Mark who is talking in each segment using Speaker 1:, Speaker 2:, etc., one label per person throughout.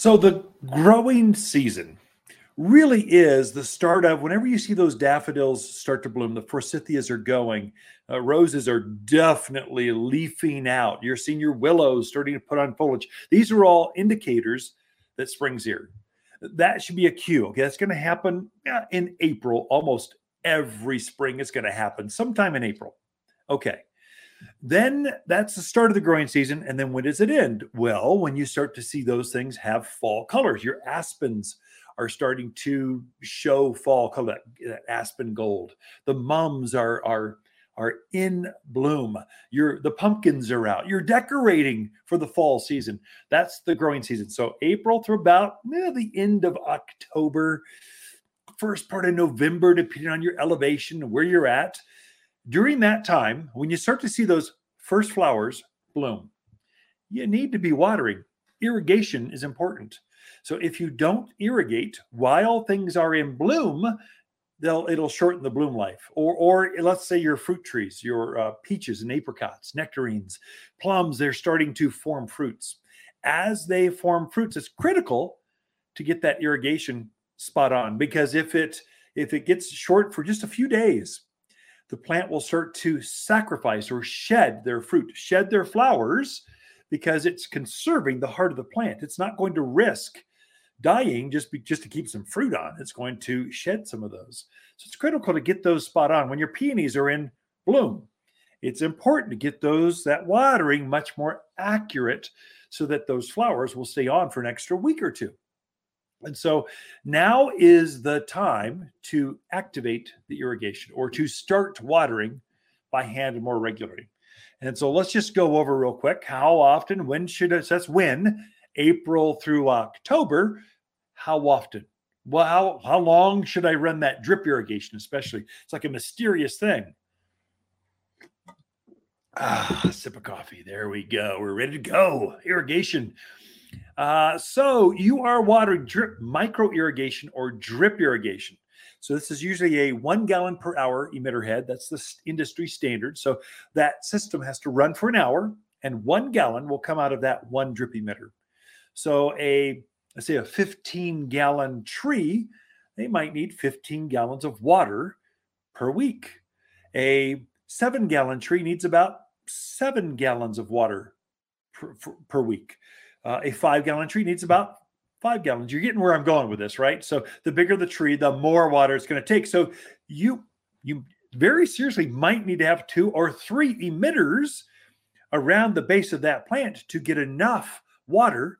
Speaker 1: So the growing season really is the start of whenever you see those daffodils start to bloom, the forsythias are going, uh, roses are definitely leafing out. You're seeing your willows starting to put on foliage. These are all indicators that spring's here. That should be a cue. Okay, that's going to happen in April. Almost every spring is going to happen sometime in April. Okay. Then that's the start of the growing season. And then when does it end? Well, when you start to see those things have fall colors, your aspens are starting to show fall color, that, aspen gold. The mums are are are in bloom. Your the pumpkins are out. You're decorating for the fall season. That's the growing season. So April through about eh, the end of October, first part of November, depending on your elevation where you're at during that time, when you start to see those first flowers bloom, you need to be watering. Irrigation is important. So if you don't irrigate while things are in bloom, they'll it'll shorten the bloom life. Or or let's say your fruit trees, your uh, peaches and apricots, nectarines, plums, they're starting to form fruits. As they form fruits, it's critical to get that irrigation spot on because if it if it gets short for just a few days, the plant will start to sacrifice or shed their fruit, shed their flowers, because it's conserving the heart of the plant. It's not going to risk dying just be, just to keep some fruit on. It's going to shed some of those. So it's critical to get those spot on when your peonies are in bloom. It's important to get those that watering much more accurate so that those flowers will stay on for an extra week or two. And so now is the time to activate the irrigation or to start watering by hand more regularly. And so let's just go over real quick how often, when should it, that's when, April through October, how often? Well, how, how long should I run that drip irrigation, especially? It's like a mysterious thing. Ah, sip of coffee. There we go. We're ready to go. Irrigation. Uh, so you are watering drip micro irrigation or drip irrigation. So this is usually a one gallon per hour emitter head. That's the industry standard. So that system has to run for an hour, and one gallon will come out of that one drip emitter. So a let's say a 15 gallon tree, they might need 15 gallons of water per week. A seven gallon tree needs about seven gallons of water per, per, per week. Uh, a five gallon tree needs about five gallons. You're getting where I'm going with this, right? So the bigger the tree, the more water it's going to take. So you you very seriously might need to have two or three emitters around the base of that plant to get enough water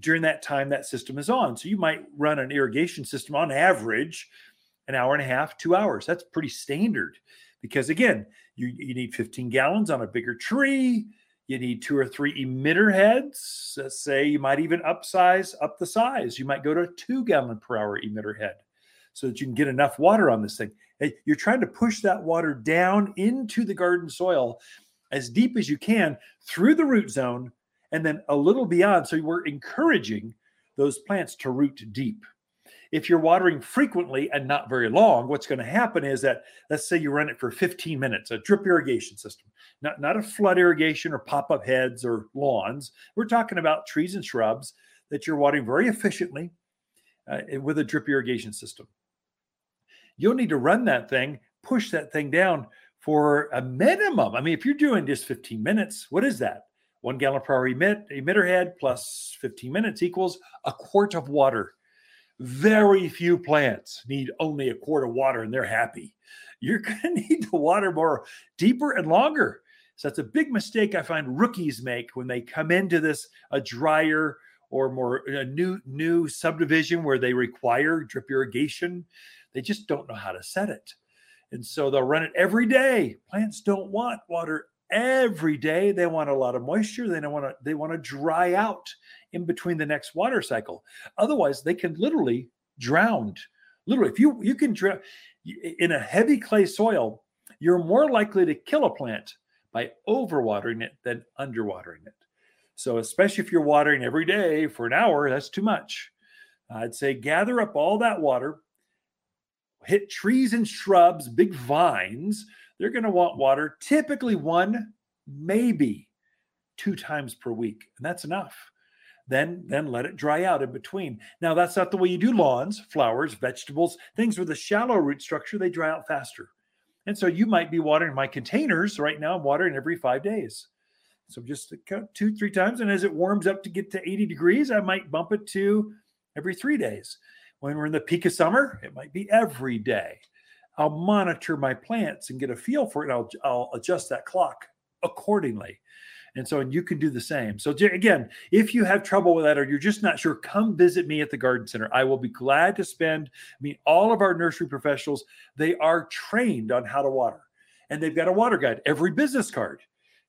Speaker 1: during that time that system is on. So you might run an irrigation system on average an hour and a half, two hours. That's pretty standard because again, you, you need 15 gallons on a bigger tree. You need two or three emitter heads. Let's say you might even upsize up the size. You might go to a two gallon per hour emitter head so that you can get enough water on this thing. You're trying to push that water down into the garden soil as deep as you can through the root zone and then a little beyond. So we're encouraging those plants to root deep. If you're watering frequently and not very long, what's going to happen is that let's say you run it for 15 minutes, a drip irrigation system, not, not a flood irrigation or pop up heads or lawns. We're talking about trees and shrubs that you're watering very efficiently uh, with a drip irrigation system. You'll need to run that thing, push that thing down for a minimum. I mean, if you're doing just 15 minutes, what is that? One gallon per hour emit, emitter head plus 15 minutes equals a quart of water. Very few plants need only a quart of water and they're happy. You're going to need to water more deeper and longer. So that's a big mistake I find rookies make when they come into this a drier or more a new new subdivision where they require drip irrigation. They just don't know how to set it. And so they'll run it every day. Plants don't want water every day. They want a lot of moisture. They don't want to they want to dry out in between the next water cycle. Otherwise, they can literally drown. Literally, if you you can drown in a heavy clay soil, you're more likely to kill a plant by overwatering it than underwatering it. So, especially if you're watering every day for an hour, that's too much. I'd say gather up all that water, hit trees and shrubs, big vines. They're going to want water typically one, maybe two times per week. And that's enough. then then let it dry out in between. Now that's not the way you do lawns, flowers, vegetables, things with a shallow root structure, they dry out faster. And so you might be watering my containers right now. I'm watering every five days. So just two, three times. And as it warms up to get to 80 degrees, I might bump it to every three days. When we're in the peak of summer, it might be every day. I'll monitor my plants and get a feel for it. I'll, I'll adjust that clock accordingly. And so and you can do the same. So again, if you have trouble with that or you're just not sure, come visit me at the garden center. I will be glad to spend. I mean, all of our nursery professionals, they are trained on how to water. And they've got a water guide. Every business card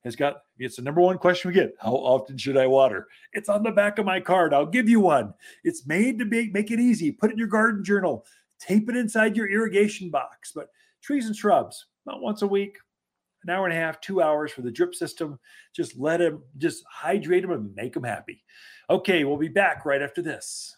Speaker 1: has got it's the number one question we get. How often should I water? It's on the back of my card. I'll give you one. It's made to make, make it easy. Put it in your garden journal. Tape it inside your irrigation box. But trees and shrubs, about once a week, an hour and a half, two hours for the drip system. Just let them, just hydrate them and make them happy. Okay, we'll be back right after this.